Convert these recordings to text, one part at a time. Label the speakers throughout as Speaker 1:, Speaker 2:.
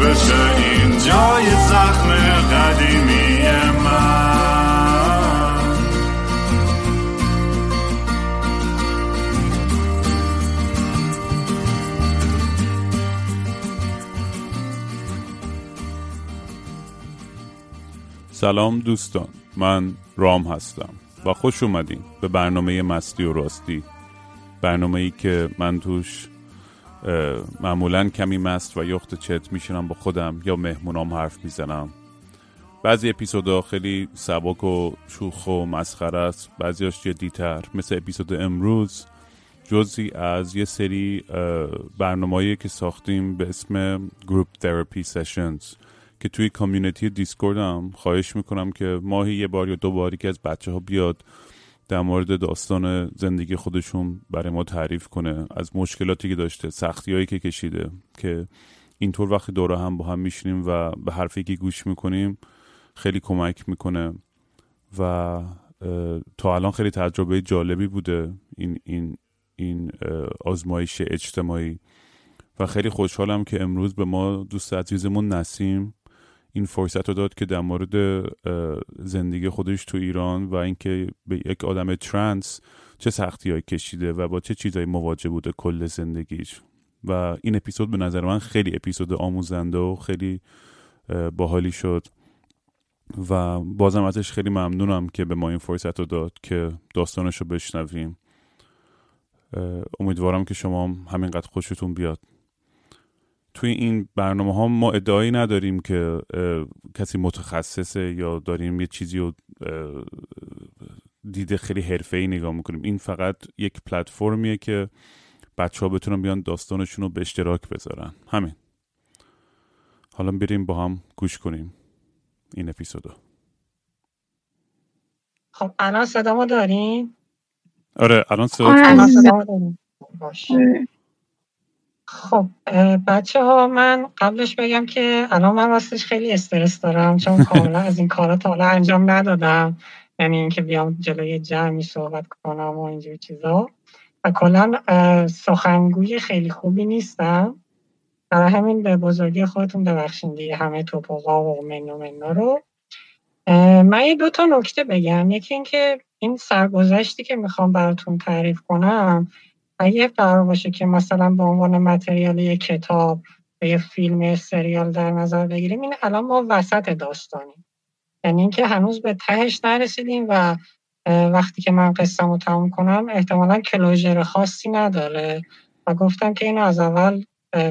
Speaker 1: بشه این جای زخم قدیمی من.
Speaker 2: سلام دوستان من رام هستم و خوش اومدین به برنامه مستی و راستی. برنامه ای که من توش معمولا کمی مست و یخده چت میشینم با خودم یا مهمونام حرف می‌زنم. بعضی اپیزودها خیلی سبک و شوخ و مسخره است بعضیاش جدیتر. مثل اپیزود امروز جزی از یه سری برنامه‌ای که ساختیم به اسم group therapy sessions که توی community دیسکورد هم خواهش می‌کنم که ماهی یه بار یا دو باری که از بچه ها بیاد در مورد داستان زندگی خودشون برای ما تعریف کنه از مشکلاتی که داشته سختی هایی که کشیده که اینطور وقتی دوره هم با هم میشینیم و به حرفی که گوش می‌کنیم خیلی کمک می‌کنه و تا الان خیلی تجربه جالبی بوده این این این آزمایش اجتماعی و خیلی خوشحالم که امروز به ما دوست عزیزمون نسیم این فرصت رو داد که در مورد زندگی خودش تو ایران و اینکه به یک آدم ترنس چه سختی های کشیده و با چه چیزایی مواجه بوده کل زندگیش. و این اپیزود به نظر من خیلی اپیزود آموزنده و خیلی باحالی شد و بازم ازش خیلی ممنونم که به ما این فرصت رو داد که داستانش رو بشنویم. امیدوارم که شما همینقدر خوشتون بیاد. توی این برنامه ها ما ادعایی نداریم که کسی متخصصه یا داریم یه چیزی رو دیده خیلی حرفه ای نگاه می‌کنیم. این فقط یک پلتفرمیه که بچه ها بتونن بیان داستانشون رو به اشتراک بذارن. همین. حالا بریم با هم گوش کنیم این اپیزودو.
Speaker 3: خب الان صدا ما داریم
Speaker 2: آره الان صدا,
Speaker 3: آره. خب بچه ها من قبلش بگم که الان من راستش خیلی استرس دارم چون کاملا از این کارا تا حالا انجام ندادم. یعنی اینکه بیام جلوی جمعی صحبت کنم و اینجور چیزا. و کلا سخنگوی خیلی خوبی نیستم. برای همین به بزرگی خودتون ببخشین دیگه همه توپوقا و منو منو رو. من یه دو تا نکته بگم. یکی اینکه این سرگذشتی که می‌خوام براتون تعریف کنم اگه قرار باشه که مثلا به عنوان متریال یک کتاب یه فیلم یا سریال در نظر بگیریم این الان ما وسط داستانیم. یعنی اینکه هنوز به تهش نرسیدیم و وقتی که من قصه رو تموم کنم احتمالا کلوژر خاصی نداره و گفتم که اینو از اول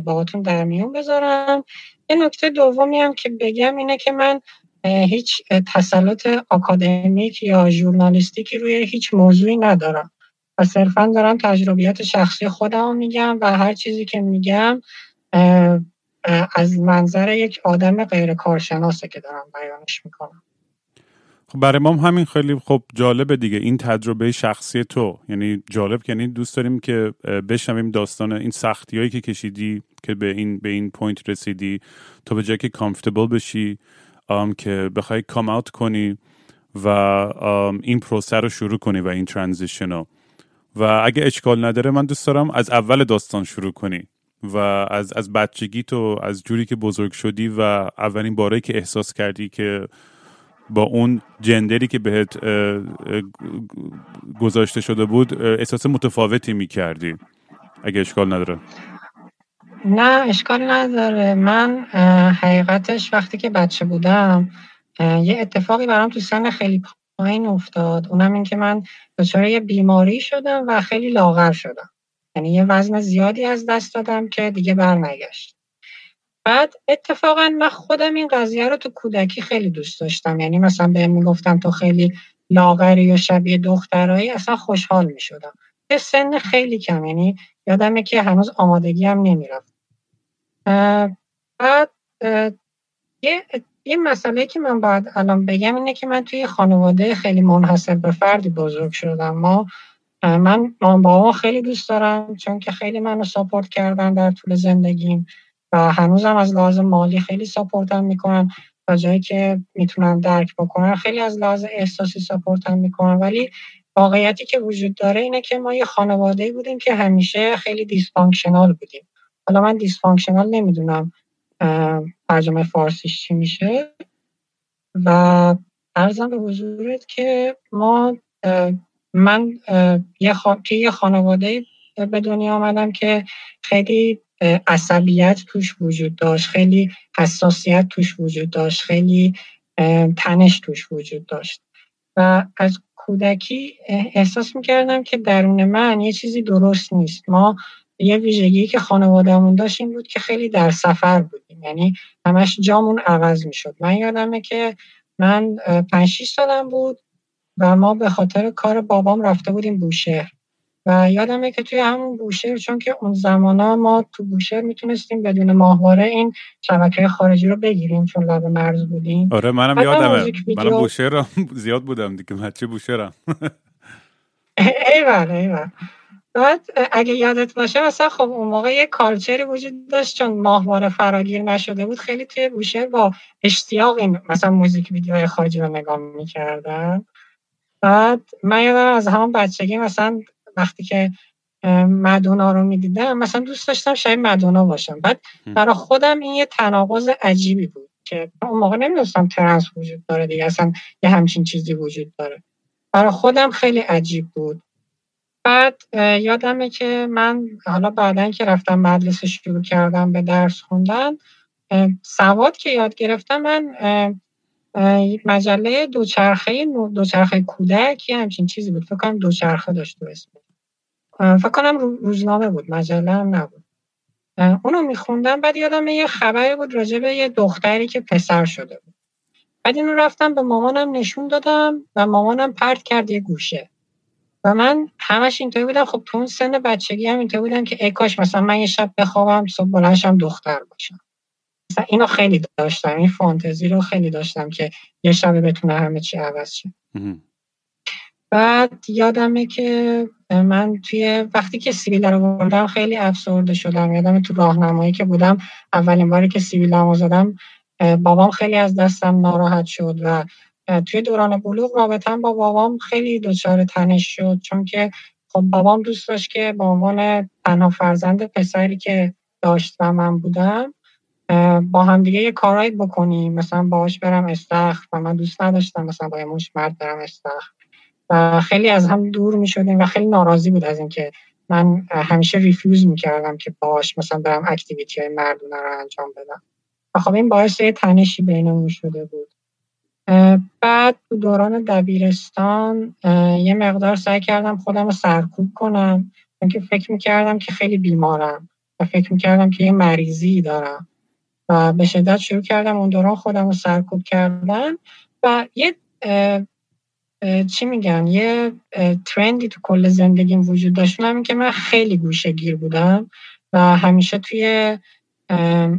Speaker 3: باهاتون در میون بذارم. یه نکته دومی هم که بگم اینه که من هیچ تسلط آکادمیک یا ژورنالیستیکی روی هیچ موضوعی ندارم. و صرفا دارم تجربیات شخصی خودم میگم و هر چیزی که میگم از منظر یک آدم غیر کارشناسه که دارم بیانش می‌کنم.
Speaker 2: خب برای ما همین خیلی خب جالبه دیگه. این تجربه شخصی تو. یعنی جالب یعنی دوست داریم که بشنویم داستان این سختی هایی که کشیدی که به این به این point رسیدی. تو به جایی که comfortable بشی که بخوای come out کنی و این پروسه رو شروع کنی و این transition رو. و اگه اشکال نداره من دوست دارم از اول داستان شروع کنی و از از بچگی تو از جوری که بزرگ شدی و اولین باره که احساس کردی که با اون جندری که بهت گذاشته شده بود احساس متفاوتی می کردی اگه اشکال نداره؟
Speaker 3: نه اشکال نداره. من حقیقتش وقتی که بچه بودم یه اتفاقی برام تو سن خیلی پایین افتاد. اونم این که من دچار یه بیماری شدم و خیلی لاغر شدم. یعنی یه وزن زیادی از دست دادم که دیگه برنگشت. بعد اتفاقا من خودم این قضیه رو تو کودکی خیلی دوست داشتم. یعنی مثلا بهم می‌گفتم تو خیلی لاغری و شبیه دخترایی اصلا خوشحال می‌شدم. سن خیلی کم یعنی یادمه که هنوز آمادگی هم نمی‌رفت. بعد یه یه مسئله که من باید الان بگم اینه که من توی خانواده خیلی منحصر به فردی بزرگ شدم. ما من مام بابا خیلی دوست دارم چون که خیلی منو ساپورت کردن در طول زندگیم و هنوزم از لحاظ مالی خیلی support م می‌کنن تا جایی که می‌تونن درک بکنن. خیلی از لحاظ احساسی support م می‌کنن. ولی واقعیتی که وجود داره اینه که ما یه خانواده بودیم که همیشه خیلی dysfunctional بودیم. حالا من dysfunctional نمی‌دونم ترجمه فارسیش چی میشه؟ و عرضم به حضورت که ما من یه, یه خانواده به دنیا آمدم که خیلی عصبیت توش وجود داشت خیلی حساسیت توش وجود داشت خیلی تنش توش وجود داشت. و از کودکی احساس می‌کردم که درون من یه چیزی درست نیست. ما یه ویژگی که خانوادهمون داشت این بود که خیلی در سفر بودیم یعنی همش جامون عوض می‌شد. من یادمه که من پنج سالم بود و ما به خاطر کار بابام رفته بودیم بوشهر. و یادمه که توی همون بوشهر چون که اون زمانا ما تو بوشهر می‌تونستیم بدون ماهواره این شبکه خارجی رو بگیریم چون لب مرز بودیم.
Speaker 2: آره منم یادمه. منم بوشهر زیاد بودم دیگه. بچه بوشهرم؟
Speaker 3: ایول ایول بعد اگه یادت باشه مثلا خب اون موقع یه کالچری وجود داشت چون ماهواره فراگیر نشده بود. خیلی توی بوشهر با اشتیاق این مثلا موزیک ویدیوهای خارجی رو نگاه می‌کردن. بعد من یادم از همون بچگی مثلا وقتی که مدونا رو می‌دیدم مثلا دوست داشتم شاید مدونا باشم. بعد برای خودم این یه تناقض عجیبی بود که اون موقع نمی‌دونستم ترنس وجود داره دیگه اصلا یه همچین چیزی وجود داره. برای خودم خیلی عجیب بود. بعد یادمه که من حالا بعدا که رفتم مدرسه شروع کردم به درس خوندن سواد که یاد گرفتم من مجله دوچرخه دوچرخه کودک یه همچین چیزی بود. فکر کنم دوچرخه داشت تو اسم. فکر کنم روزنامه بود. مجله هم نبود. اونو میخوندم. بعد یادم یه خبری بود راجع به یه دختری که پسر شده بود. بعد اینو رفتم به مامانم نشون دادم و مامانم پرت کرد یه گوشه. و من همش اینطوری بودم. خب تو اون سن بچگی هم اینطوری بودم که ای کاش مثلا من یه شب بخوابم صبح بلنشم دختر باشم. مثلا اینو خیلی داشتم این فانتزی رو خیلی داشتم که یه شبه بتونه همه چی عوض شه. بعد یادمه که من توی وقتی که سیویل رو بردم خیلی افسرده شدم. یادم تو راهنمایی که بودم اولین باری که سیویل رو زدم بابام خیلی از دستم ناراحت شد و توی دوران بلوغ رابطم با بابام خیلی دچار تنش شد. چون که خب بابام دوست داشت که به عنوان تنها فرزند پسری که داشت و من بودم با هم دیگه یه کارایی بکنیم. مثلا باهاش برم استخر و من دوست نداشتم مثلا با یه مشت مرد برم استخر. و خیلی از هم دور می شدیم و خیلی ناراضی بود از اینکه من همیشه refuse می کردم که باش مثلا برم activity های مردونه رو انجام بدم. و خب این باعث یه تنشی بینمون شده بود. بعد تو دوران دبیرستان یه مقدار سعی کردم خودم رو سرکوب کنم. که فکر می‌کردم که خیلی بیمارم و فکر می‌کردم که یه مریضی دارم. و به شدت شروع کردم اون دوران خودم رو سرکوب کردن. و یه چی میگن؟ یه ترندی تو کل زندگیم وجود داشت. این که من خیلی گوشه گیر بودم و همیشه توی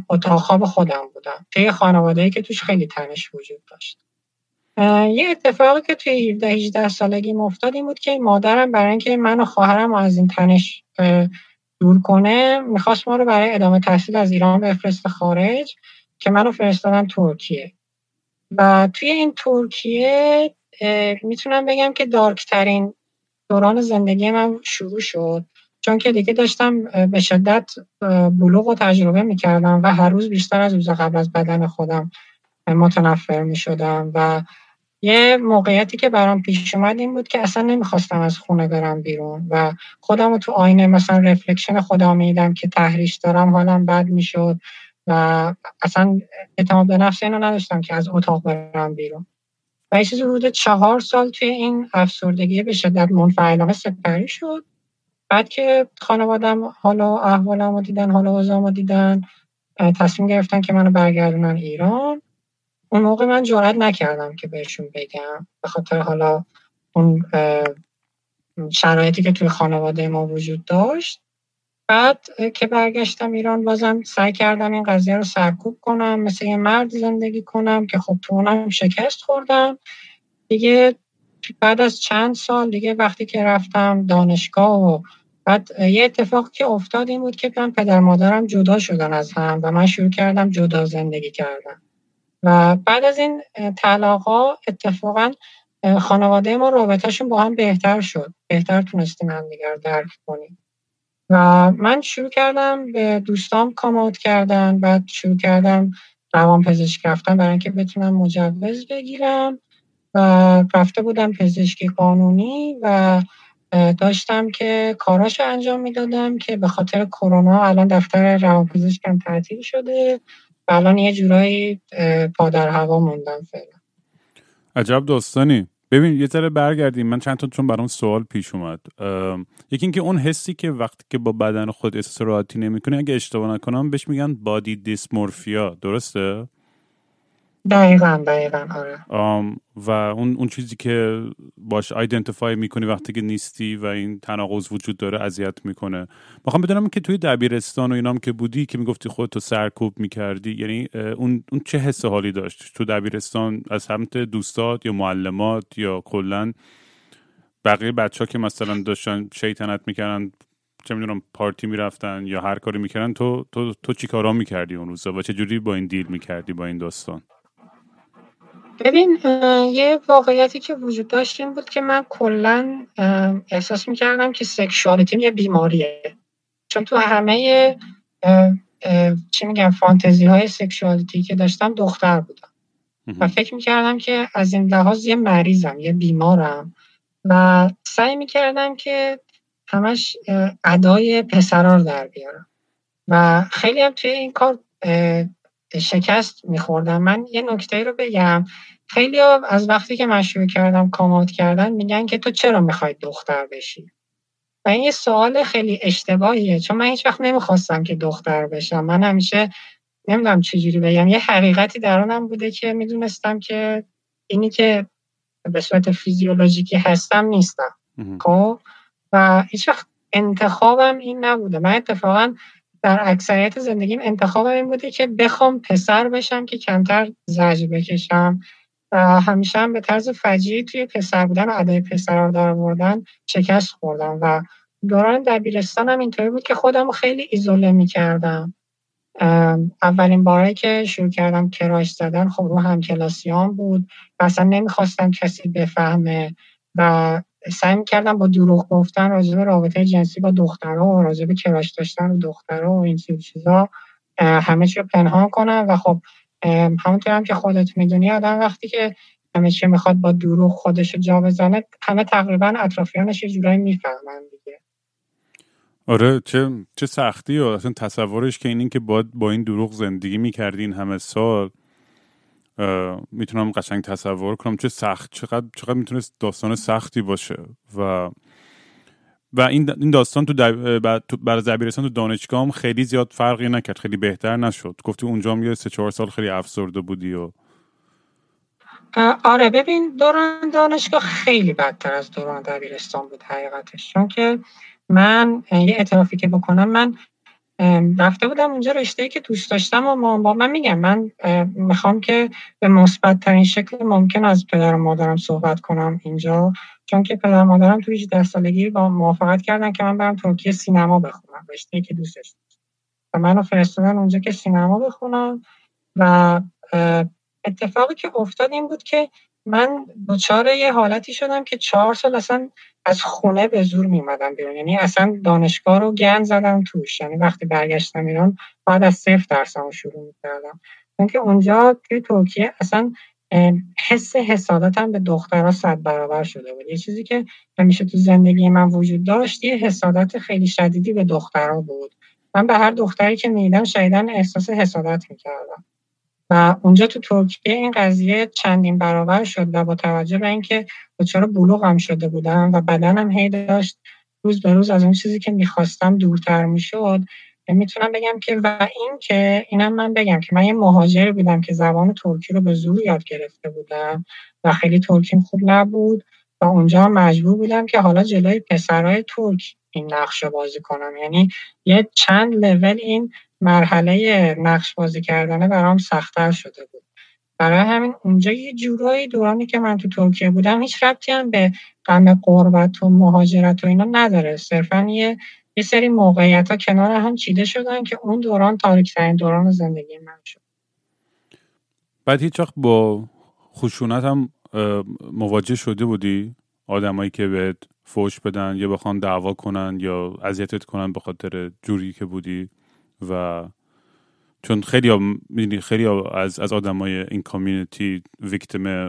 Speaker 3: اتاق خواب خودم بودم. توی خانواده که توش خیلی تنش وجود داشت. یه اتفاقی که توی 17 18 سالگی افتاد این بود که مادرم برای اینکه من و خواهرم از این تنش دور کنه می‌خواست ما رو برای ادامه تحصیل از ایران بفرست خارج که منو فرستادن ترکیه. و توی این ترکیه می‌تونم بگم که دارکترین دوران زندگی من شروع شد. چون که دیگه داشتم به شدت بلوغ و تجربه می‌کردم و هر روز بیشتر از روز قبل از بدن خودم متنفر می‌شدم و یه موقعیتی که برام پیش اومد این بود که اصلا نمی‌خواستم از خونه برم بیرون و خودم رو تو آینه مثلا رفلکشن خودم میدم که تحریش دارم حالم بد می‌شد و اصلا اعتماد به نفس اینو نداشتم که از اتاق برم بیرون. و یه چیزی حدود چهار سال توی این افسردگی به شدت منفعلانه سپری شد. بعد که خانوادم حالا احوالم رو دیدن حالا رو دیدن تصمیم گرفتن که منو برگردونن ایران. اون موقع من جرات نکردم که بهشون بگم. به خاطر حالا اون شرایطی که توی خانواده ما وجود داشت. بعد که برگشتم ایران بازم سعی کردم این قضیه رو سرکوب کنم مثل یه مرد زندگی کنم که خب تو اونم شکست خوردم. دیگه بعد از چند سال دیگه وقتی که رفتم دانشگاه و بعد یه اتفاق که افتاد این بود که من پدر مادرم جدا شدن از هم و من شروع کردم جدا زندگی کردم و بعد از این طلاقا اتفاقا خانواده ما رابطهشون با هم بهتر شد. بهتر تونستیم هم دیگر درک کنیم. و من شروع کردم به دوستام کامات کردن بعد شروع کردم روان پزشک رفتم برای اینکه بتونم مجوز بگیرم و رفته بودم پزشکی قانونی و داشتم که کاراش انجام می‌دادم که به خاطر کرونا الان دفتر روانپزشکم تعطیل شده. الان یه جورایی پادر هوا موندم فعلا.
Speaker 2: عجب داستانی. ببین یه ذره برگردیم. من چند تا چون برام سوال پیش اومد. یکی اینکه اون حسی که وقتی که با بدن خود احساس راحتی نمی‌کنی اگه اشتباه نکنم بهش میگن بادی دیسمورفیا درسته؟
Speaker 3: دقیقا دقیقا آره.
Speaker 2: و اون, اون چیزی که باش آیدنتیفای می‌کنی وقتی که نیستی و این تناقض وجود داره اذیت می‌کنه. می‌خوام بدونم که توی دبیرستان و اینام که بودی که می‌گفتی خودتو سرکوب می‌کردی یعنی اون, اون چه حس حالی داشت؟ تو دبیرستان از سمت دوستات یا معلمات یا کلا بقیه بچه ها که مثلا داشتن شیطنت می‌کردن چه می‌دونم پارتی می‌رفتن یا هر کاری می‌کردن تو تو تو چی کارا می‌کردی اون روزا و چه جوری با این دیل می‌کردی با این داستان؟
Speaker 3: ببین یه واقعیتی که وجود داشت این بود که من کلا احساس می‌کردم که سکشوالیتیم یه بیماریه. چون تو همه چی میگم فانتزی های سکشوالیتی که داشتم دختر بودم. و فکر می‌کردم که از این لحاظ یه مریضم یه بیمارم. و سعی می‌کردم که همش ادای پسرار در بیارم. و خیلی هم توی این کار شکست میخوردم. من یه نکته رو بگم. خیلی از وقتی که من شروع کردم کامات کردن میگن که تو چرا می‌خوای دختر بشی؟ و این یه سوال خیلی اشتباهیه. چون من هیچ وقت نمی‌خواستم که دختر بشم. من همیشه نمی‌دونم چجوری بگم. یه حقیقتی درونم بوده که می‌دونستم که اینی که به صورت فیزیولوژیکی هستم نیستم. خب؟ و هیچ وقت انتخابم این نبوده. من اتفاقا در اکثریت زندگیم انتخابم این بوده که بخوام پسر بشم که کمتر زجر بکشم. و همیشه هم به طرز فجیعی توی پسر بودن و ادای پسر در بردن شکست خوردم و دوران دبیرستانم اینطوری بود که خودم خیلی ایزوله می‌کردم. اولین بارایی که شروع کردم کراش زدن خب رو هم کلاسیان بود و اصلا نمی‌خواستم کسی بفهمه و سعی کردم با دروغ گفتن راجع به رابطه جنسی با دخترها و راجع به کراش داشتن و دخترها و این چیزا همه چی رو پنهان کنم و خب همونطور هم که خودت می‌دونی آدم وقتی که همه چی می‌خواد با دروغ خودش جا بزنه همه تقریبا اطرافیانش یه جورایی می‌فهمن دیگه.
Speaker 2: آره چه چه سختی و اصلا تصورش که این, که با, با این دروغ زندگی می‌کردین همه سال. می‌تونم قشنگ تصور کنم چه سخت چقدر چقدر می‌تونست داستان سختی باشه و و این داستان تو برای دبیرستان تو دانشگاه هم خیلی زیاد فرقی نکرد خیلی بهتر نشد. گفتی اونجا هم یه سه چهار سال خیلی افسرده بودی و
Speaker 3: آره ببین دوران دانشگاه خیلی بدتر از دوران دبیرستان بود حقیقتش. چون که من یه اعترافی که بکنم من رفته بودم اونجا رشته که دوست داشتم و با من میگم من می‌خوام که به مثبت ترین شکل ممکن از پدر و مادرم صحبت کنم اینجا چون که پدر و مادرم توی 18 سالگی با موافقت کردن که من برم ترکیه سینما بخونم رشته که دوست داشتم. و منو فرستادن اونجا که سینما بخونم و اتفاقی که افتاد این بود که من دچار یه حالتی شدم که چهار سال اصلا از خونه به زور میمدم بیرون. یعنی اصلا دانشگاه رو گن زدم توش. یعنی وقتی برگشتم ایران بعد از صفر درسمو شروع می‌کردم. چون اونجا توی ترکیه اصلا حس حسادتم به دخترها صد برابر شده بود. یه چیزی که همیشه تو زندگی من وجود داشت یه حسادت خیلی شدیدی به دخترها بود. من به هر دختری که میدم شایدن احساس حسادت می‌کردم. و اونجا تو ترکیه این قضیه چندین برابر شد و با توجه به اینکه دچار بلوغم شده بودم و بدنم هی داشت روز به روز از اون چیزی که می‌خواستم دورتر می‌شد می‌تونم بگم که و این که اینم من بگم که من یه مهاجری بودم که زبان ترکی رو به زور یاد گرفته بودم و خیلی ترکیم خوب نبود و اونجا مجبور بودم که حالا جلوی پسرهای ترک این نقش بازی کنم. یعنی یه چند لول این مرحله نقش بازی کردنه برام سختتر شده بود. برای همین اونجا یه جورایی دورانی که من تو ترکیه بودم هیچ ربطی هم به غم قربت و مهاجرت و اینا نداره. صرفا یه یه سری موقعیت ها کنار هم چیده شدن که اون دوران تاریک ترین دوران زندگی من شد.
Speaker 2: بعد هیچ وقت با خشونت هم مواجه شده بودی؟ آدمایی که بهت فوش بدن یا بخوان دعوا کنن یا اذیتت کنن به خاطر جوری که بودی؟ و چون خیلی خیلی از از آدمای این کامیونیتی ویکتیم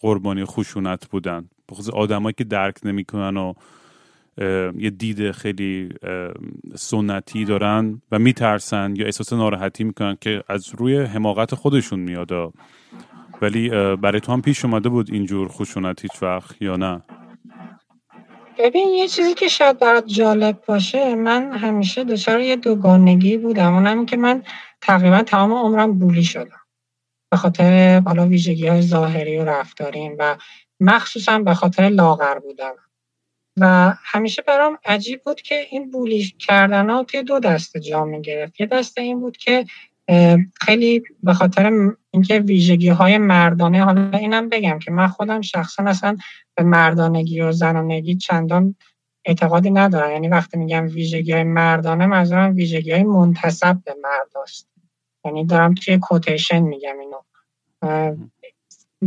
Speaker 2: قربانی خشونت بودن. بخصوص آدمایی که درک نمی‌کنن و یه دید خیلی سنتی دارن و میترسن یا احساس ناراحتی می‌کنن که از روی حماقت خودشون میاد. ولی برای تو هم پیش اومده بود اینجور خشونت هیچ وقت یا نه؟
Speaker 3: ببین یه چیزی که شاید برات جالب باشه من همیشه دچار یه دوگانگی بودم. اونم که من تقریبا تمام عمرم بولی شدم. به خاطر حالا ویژگی های ظاهری و رفتاریم و مخصوصا به خاطر لاغر بودم و همیشه برام عجیب بود که این بولی کردن ها دو دسته جا می گرفت یه دسته این بود که خیلی به خاطر اینکه ویژگی های مردانه حالا اینم بگم که من خودم شخصا اصلا به مردانگی و زنانگی چندان اعتقادی ندارم. یعنی وقتی میگم ویژگی های مردانه منظورم ویژگی های منتصب به مرد است یعنی دارم توی کوتیشن میگم اینو.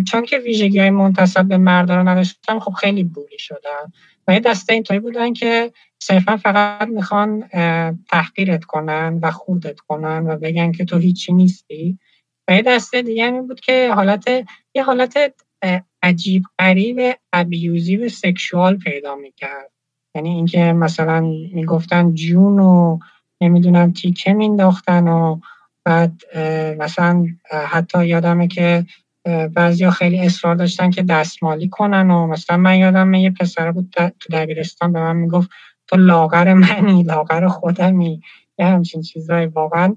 Speaker 3: چون که ویژگی های منتصب به مردانه نداشتم خب خیلی بولی شدم و یه دسته اینطوری بودن که صرفا فقط می‌خوان تحقیرت کنن و خوردت کنن و بگن که تو هیچی نیستی. و یه دسته دیگه این بود که حالت یه حالت عجیب غریب و سکشوال پیدا می‌کرد. یعنی اینکه مثلا می‌گفتن جون و نمی‌دونم تیکه مینداختن و بعد مثلا حتی یادمه که بعضیا خیلی اصرار داشتن که دستمالی کنن و مثلا من یادم یه پسر بود تو دبیرستان به من می‌گفت تو لاغر منی لاغر خودمی. یه همچین چیزایی واقعا.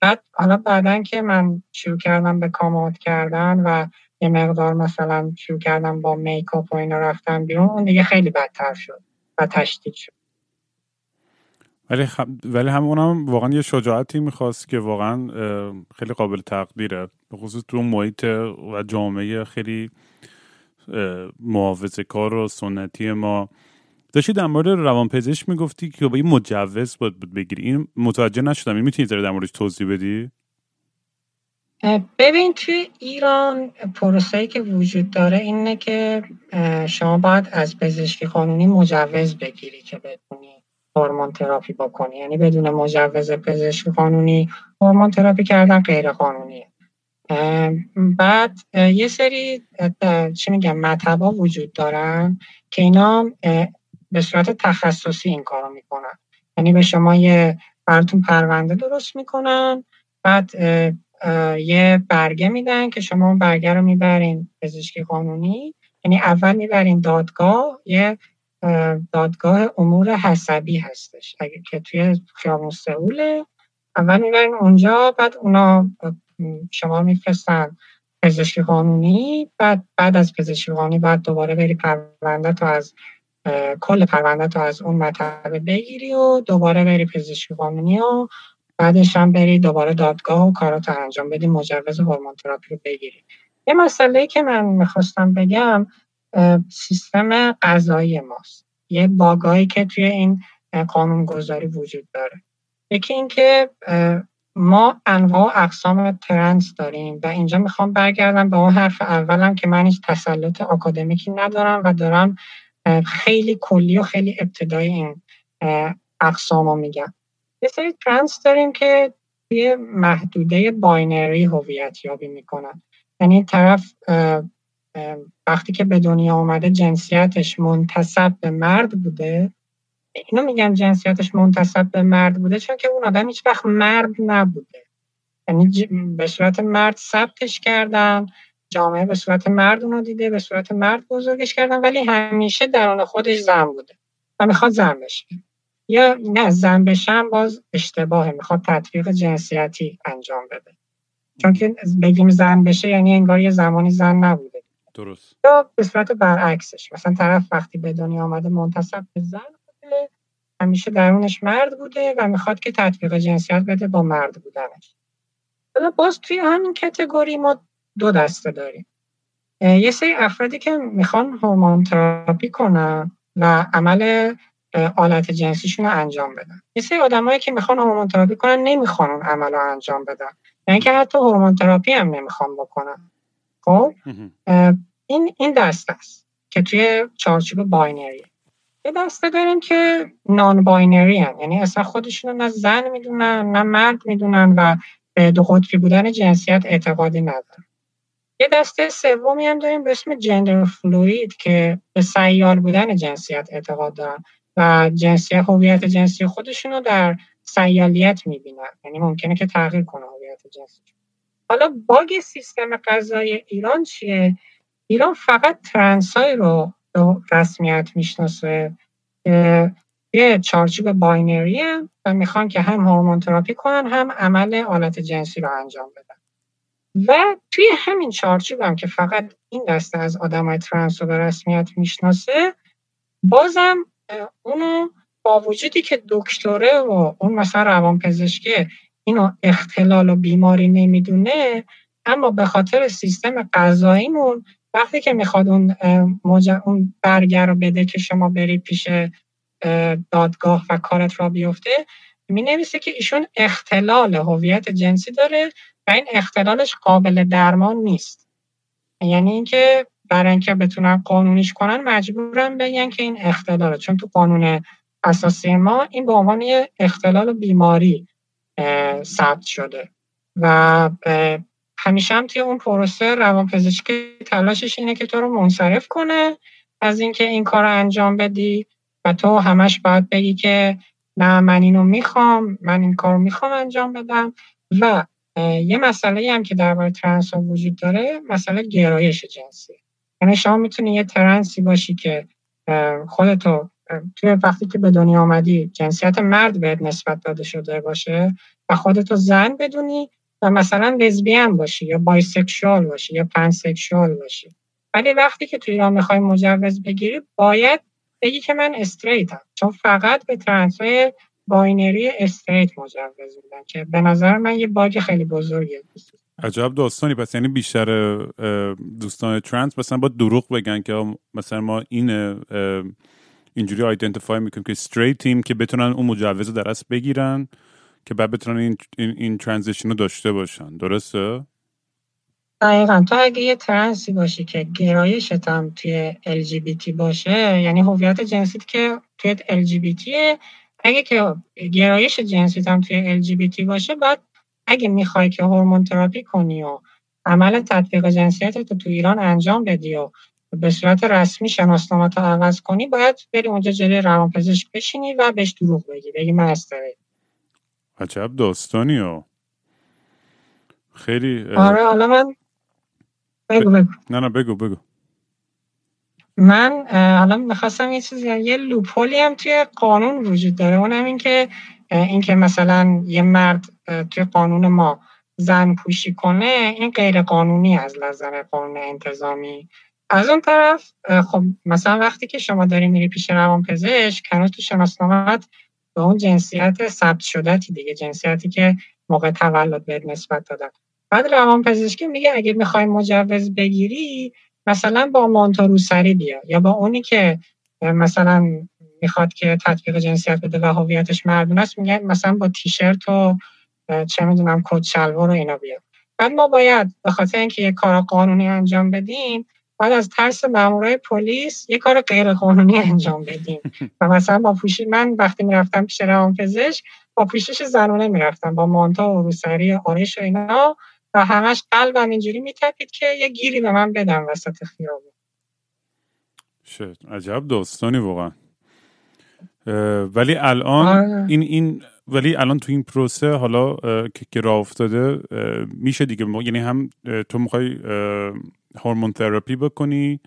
Speaker 3: بعد حالا بعدا که من شروع کردم به کامات کردن و یه مقدار مثلا شروع کردم با میکاپ و اینا رفتم بیرون اون دیگه خیلی بدتر شد و تشدید شد.
Speaker 2: ولی خب ولی هم هم واقعا یه شجاعتی می‌خواست که واقعا خیلی قابل تقدیره. به خصوص تو محیط و جامعه خیلی محافظه کار و سنتی ما. داشتی در مورد روانپزشک می‌گفتی که با این مجوز باید بگیری. این متوجه نشدم. این می‌تونی در موردش توضیح بدی؟
Speaker 3: ببین توی ایران پروسه‌ای که وجود داره اینه که شما باید از پزشکی قانونی مجوز بگیری که بتونی هورمون تراپی بکنی. یعنی بدون مجوز پزشکی قانونی هورمون تراپی کردن غیر قانونیه. بعد یه سری چی میگم مطبا وجود دارن که اینا به صورت تخصصی این کارو می‌کنن. یعنی به شما یه براتون پرونده درست می‌کنن بعد یه برگه میدن که شما اون برگه رو می‌برین پزشکی قانونی. یعنی اول می‌برین دادگاه یه دادگاه امور حسبی هستش. اگه که توی خیابون سئول اول می‌برین اونجا بعد اونا شما میفرستن پزشکی قانونی بعد بعد از پزشکی قانونی بعد دوباره بری پرونده تو از کل پرونده تو از اون مطلب بگیری و دوباره بری پزشکی قانونی و بعدش هم بری دوباره دادگاه و کاراتو انجام بدی مجوز هورمون تراپی رو بگیری. یه مسئله که من می‌خواستم بگم سیستم قضایی ماست. یه باگایی که توی این قانون گذاری وجود داره. یکی اینکه ما انواع اقسام trans داریم و اینجا می‌خوام برگردم به اون حرف اولم که من هیچ تسلط آکادمیکی ندارم و دارم خیلی کلی و خیلی ابتدایی این اقسام رو میگم. یه سری trans داریم که توی محدوده binary هویت یابی می‌کنن. یعنی طرف وقتی که به دنیا آمده جنسیتش منتصب به مرد بوده اینو میگم جنسیتش منتصب به مرد بوده چون که اون آدم هیچ وقت مرد نبوده. یعنی به صورت مرد ثبتش کردن جامعه به صورت مرد اونو دیده به صورت مرد بزرگش کردن ولی همیشه درون خودش زن بوده و می‌خواد زن بشه. یا نه زن بشن باز اشتباهه می‌خواد تطبیق جنسیتی انجام بده. چون که بگیم زن بشه یعنی انگار یه زمانی زن نبوده.
Speaker 2: درست.
Speaker 3: یا به صورت برعکسش مثلا طرف وقتی به دنیا آمده منتصب به زن بوده همیشه درونش مرد بوده و می‌خواد که تطبیق جنسیت بده با مرد بودنش. حالا باز توی همین category ما دو دسته داریم. یه سری افرادی که می‌خوان hormone therapy کنن و عمل آلت جنسیشون رو انجام بدن. یه سری آدمایی که می‌خوان hormone therapy کنن نمی‌خوان اون عمل رو انجام بدن. یعنی که حتی hormone therapy هم نمی‌خوان بکنن. خب این این دسته است که توی چارچوب binary یه دسته داریم که non-binary هم. یعنی اصلا خودشون نه زن می‌دونن نه مرد می‌دونن و به دو قطبی بودن جنسیت اعتقادی ندارن. یه دسته سومی هم داریم به اسم gender fluid که به سیال بودن جنسیت اعتقاد دارن و جنسیت هویت جنسی خودشون رو در سیالیت می‌بینن. یعنی ممکنه که تغییر کنه هویت جنسی. حالا bug سیستم قضایی ایران چیه؟ ایران فقط trans ای رو رسمیت می‌شناسه. یه چارچوب binary و می‌خوان که هم hormone therapy کنن هم عمل آلت جنسی رو انجام بدن. و توی همین چارچوب هم که فقط این دسته از آدم trans رو به رسمیت می‌شناسه بازم اونو با وجودی که دکتره و اون مثلا روان پزشکه اینو اختلال و بیماری نمی‌دونه اما به خاطر سیستم غذاییمون وقتی که می‌خواد اون اون برگر رو بده که شما بری پیش دادگاه و کارت را بیفته می نویسه که ایشون اختلال هویت جنسی داره و این اختلالش قابل درمان نیست. یعنی اینکه برای اینکه بتونن قانونیش کنن مجبورن بگن که این اختلاله. چون تو قانون اساسی ما این به عنوان اختلال بیماری ثبت شده. و همیشه هم توی اون پروسه روانپزشکی تلاشش اینه که تو رو منصرف کنه از اینکه این کار رو انجام بدی و تو همش باید بگی که نه من اینو می‌خوام من این کار رو می‌خوام انجام بدم. و یه مسئله هم که درباره ترنس وجود داره مسئله گرایش جنسی. یعنی شما می‌تونی یه trans ی باشی که خودتو توی وقتی که به دنیا آمدی جنسیت مرد بهت نسبت داده شده باشه و خودتو زن بدونی و مثلا لزبیان باشی یا bisexual باشی یا pansexual باشی. ولی وقتی که توی ایران می‌خوای مجوز بگیری باید بگی که من straight م چون فقط به trans ای binary straight مجوز میدن که به نظر من یه bug خیلی بزرگیه.
Speaker 2: عجب داستانی. پس یعنی بیشتر دوستان trans مثلا با دروغ بگن که مثلا ما این اینجوری identify می‌کنیم که straight یم که بتونن اون مجوز در اصل بگیرن که بعد بتونن این, این, این رو داشته باشن درسته؟
Speaker 3: دقیقا تو اگه یه trans ی باشی که گرایشت هم توی LGBT باشه یعنی هویت جنسیت که توی LGBT اگه که گرایش جنسیت هم توی LGBT باشه بعد اگه می‌خوای که هورمون تراپی کنی و عمل تطبیق جنسیت تو تو ایران انجام بدی و به صورت رسمی شناسنامه تا عوض کنی باید بری اونجا جلوی روانپزشک بشینی و بهش دروغ بگی بگی من
Speaker 2: عجب داستانی ها. خیلی
Speaker 3: آره حالا من بگو بگو.
Speaker 2: نه نه بگو بگو.
Speaker 3: من حالا می‌خواستم یه چیزی یه لوپولی هم توی قانون وجود داره. اونم این که این که مثلا یه مرد توی قانون ما زن پوشی کنه این غیر قانونی از نظر قانون انتظامی. از اون طرف خب مثلا وقتی که شما داری میری پیش روان پزشک هنوز تو شناسنامت به اون جنسیت ثبت شدتی دیگه جنسیتی که موقع تولد بهت نسبت دادن. بعد روان پزشکی میگه اگه می‌خوای مجوز بگیری مثلا با مانتو روسری بیا یا با اونی که مثلا می‌خواد که تطبیق جنسیت بده و هویتش مردون است میگه مثلا با تیشرت و چه می‌دونم کت شلوار و اینا بیا. بعد ما باید به خاطر اینکه یه کار قانونی انجام بدیم بعد از ترس مامورای پلیس یه کار غیر قانونی انجام بدیم. و مثلا با پوشی من وقتی می‌رفتم پیش روانپزشک با پوشش زنونه می‌رفتم با مانتا و روسری آرش و اینا و همش قلبم اینجوری میتپید که یه گیری به من بدم وسط خیابون.
Speaker 2: شد عجب داستانی واقعا. ولی الان آره. این این ولی الان تو این پروسه حالا که راه افتاده میشه دیگه. یعنی هم تو می‌خوای هورمون تراپی بکنی.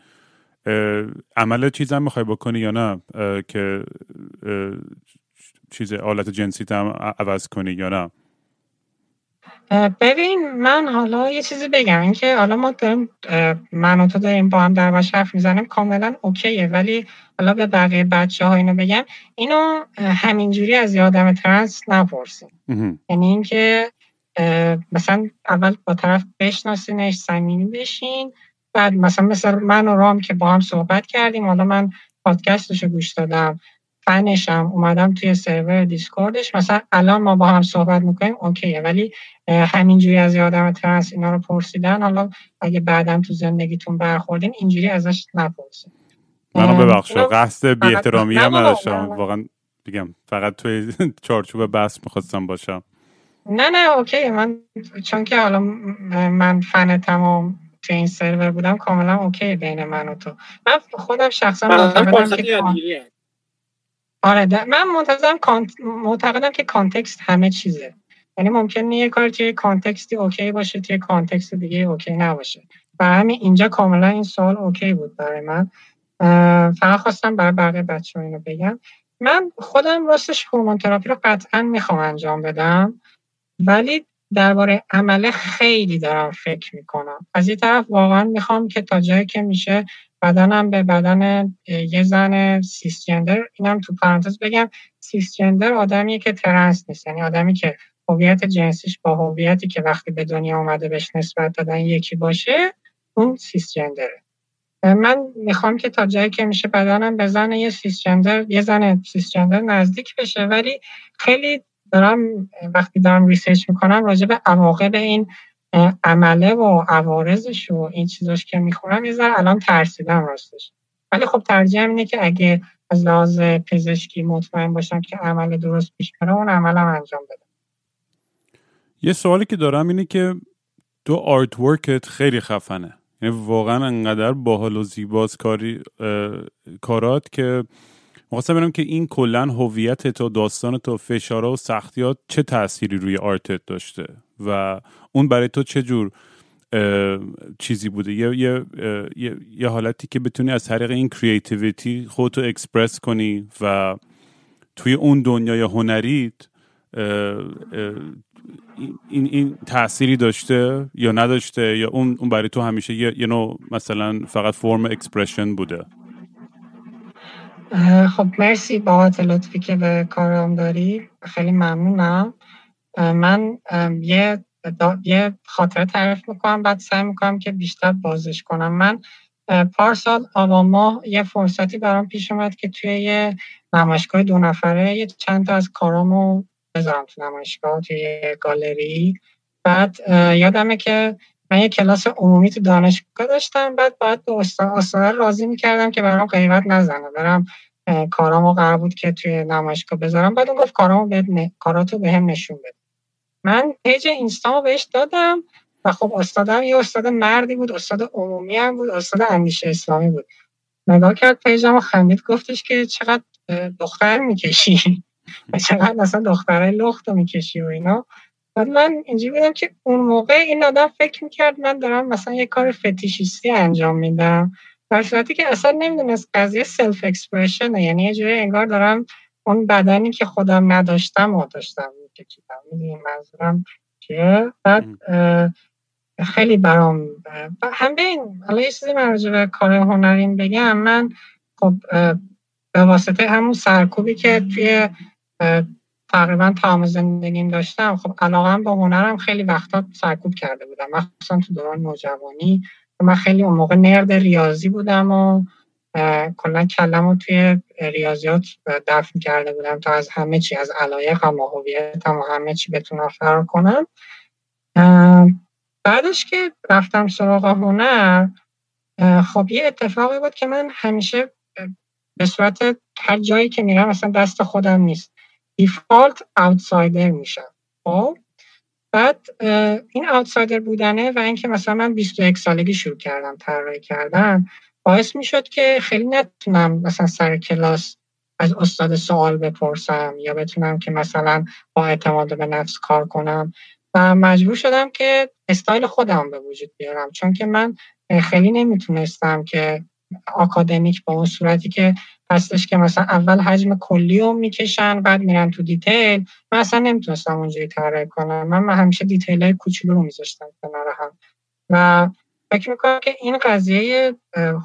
Speaker 2: عمل چیز هم می‌خوای بکنی یا نه؟ که چیز آلت جنسی هم عوض کنی یا نه؟
Speaker 3: ببین من حالا یه چیزی بگم. اینکه حالا ما داریم من و تو داریم با هم در حرف می‌زنیم کاملا okay ه. ولی حالا به بقیه بچه ها اینو بگم. اینو همینجوری از یه آدم trans نپرسیم یعنی اینکه مثلا اول با طرف بشناسینش صمیمی بشین بعد مثلا مثل من و رام که با هم صحبت کردیم حالا من پادکستش رو گوش دادم فنشم اومدم توی سرور دیسکوردش مثلا الان ما با هم صحبت می‌کنیم okay ه ولی همینجوری از یادم trans اینا رو پرسیدن حالا اگه بعدم تو زندگیتون برخوردین اینجوری ازش نپرسید.
Speaker 2: منو ببخش قصد بی احترامی هم نداشتم واقعا بگم فقط توی چارچوب بحث می‌خواستم باشم.
Speaker 3: نه نه اوکی. من چون که حالا من فن تمام توی این سرور بودم کاملا اوکی بین من و تو. من خودم شخصا معتقدم که آره من منتظرم معتقدم که context همه چیزه. یعنی ممکنه یه کار توی کانتکستی okay باشه توی context دیگه okay نباشه. و همین اینجا کاملا این سوال okay بود برای من. فقط خواستم برای بقیه بچه اینو بگم. من خودم راستش hormone therapy رو قطعا می‌خوام انجام بدم. ولی درباره عمله خیلی دارم فکر می‌کنم. از یه طرف واقعا می‌خوام که تا جایی که میشه بدنم به بدن یه زن cisgender اینم تو پرانتز بگم cisgender آدمیه که trans نیست. یعنی آدمی که هویت جنسیش با هویتی که وقتی به دنیا اومده بهش نسبت دادن یکی باشه اون cisgender ه من می‌خوام که تا جایی که میشه بدنم به زن یه cisgender یه زن cisgender نزدیک بشه ولی خیلی دارم وقتی دارم research می‌کنم راجع به عواقب این عمله و عوارضش و این چیزاش که می‌خونم یه ذره الان ترسیدم راستش. ولی خب ترجیحم اینه که اگه از لحاظ پزشکی مطمئن باشم که عمل درست پیش بره اون عملم انجام بدم.
Speaker 2: یه سوالی که دارم اینه که تو آرت ورکت خیلی خفنه. یعنی واقعا انقدر باحال و زیباست کاری کارات که می‌خواستم ببینم که این کلا هویت تو داستان تو فشارها و سختیات چه تأثیری روی آرتت داشته و اون برای تو چه جور چیزی بوده؟ یه،, یه،, یه،, یه حالتی که بتونی از طریق این creativity خودتو اکسپرس کنی و توی اون دنیای هنریت این این تأثیری داشته یا نداشته یا اون اون برای تو همیشه یه, یه نوع مثلا فقط form expression بوده؟
Speaker 3: خب مرسی با لطفی که به کارم داری. خیلی ممنونم. من یه یه خاطره تعریف می‌کنم بعد سعی می‌کنم که بیشتر بازش کنم. من پارسال آبان ماه یه فرصتی برام پیش اومد که توی یه نمایشگاه دو نفره یه چند تا از کارامو بذارم تو نمایشگاه توی گالری. بعد یادمه که من یه کلاس عمومی تو دانشگاه داشتم بعد باید به استاد راضی می‌کردم که برام قیمت نزنه. برم کارامو قرار بود که توی نمایشگاه بذارم. بعد اون گفت کارامو بهت کاراتو به هم نشون بده. من پیج اینستامو بهش دادم و خب استادم یه استاد مردی بود استاد عمومی هم بود استاد اندیشه اسلامی بود. نگاه کرد پیجم و خندید گفتش که چقدر دختر می‌کشی. و چقدر مثلا دخترای لخت رو می‌کشی و اینا. من اینجوری بودم که اون موقع این آدم فکر می‌کرد من دارم مثلا یه کار فتیشیستی انجام میدم. در صورتی که اصلا نمی‌دونست قضیه سلف اکسپرشنه یعنی یه جوری انگار دارم اون بدنی که خودم نداشتم و داشتم میکشیدم. می‌دونی منظورم چیه؟ بعد خیلی برام هم این حالا یه چیزی من به کار هنرین بگم. من خب به واسطه همون سرکوبی که توی تقریبا تمام زندگیم داشتم. خب علاقه به هنرم خیلی وقتا سرکوب کرده بودم. مخصوصا تو دوران نوجوانی. من خیلی اون موقع نرد ریاضی بودم و کلا کلم رو توی ریاضیات دفن کرده بودم تا از همه چی از علایق و هویتم و همه چی بتونم فرار کنم. بعدش که رفتم سراغ هنر خب یه اتفاقی بود که من همیشه به صورت هر جایی که میرم مثلا دست خودم نیست. دیفالت اوتسایدر میشم. خب؟ بعد این outsider بودنه و اینکه مثلا من 21 سالگی شروع کردم طراحی کردن باعث می‌شد که خیلی نتونم مثلا سر کلاس از استاد سوال بپرسم یا بتونم که مثلا با اعتماد به نفس کار کنم. و مجبور شدم که استایل خودم به وجود بیارم. چون که من خیلی نمی‌تونستم که آکادمیک با اون صورتی که هستش که مثلا اول حجم کلی رو می‌کشن بعد میرن تو detail. من اصلا نمی‌تونستم اونجوری طراحی کنم. من همیشه دیتیل های کوچولو رو میذاشتم کنار هم. و فکر می‌کنم که این قضیه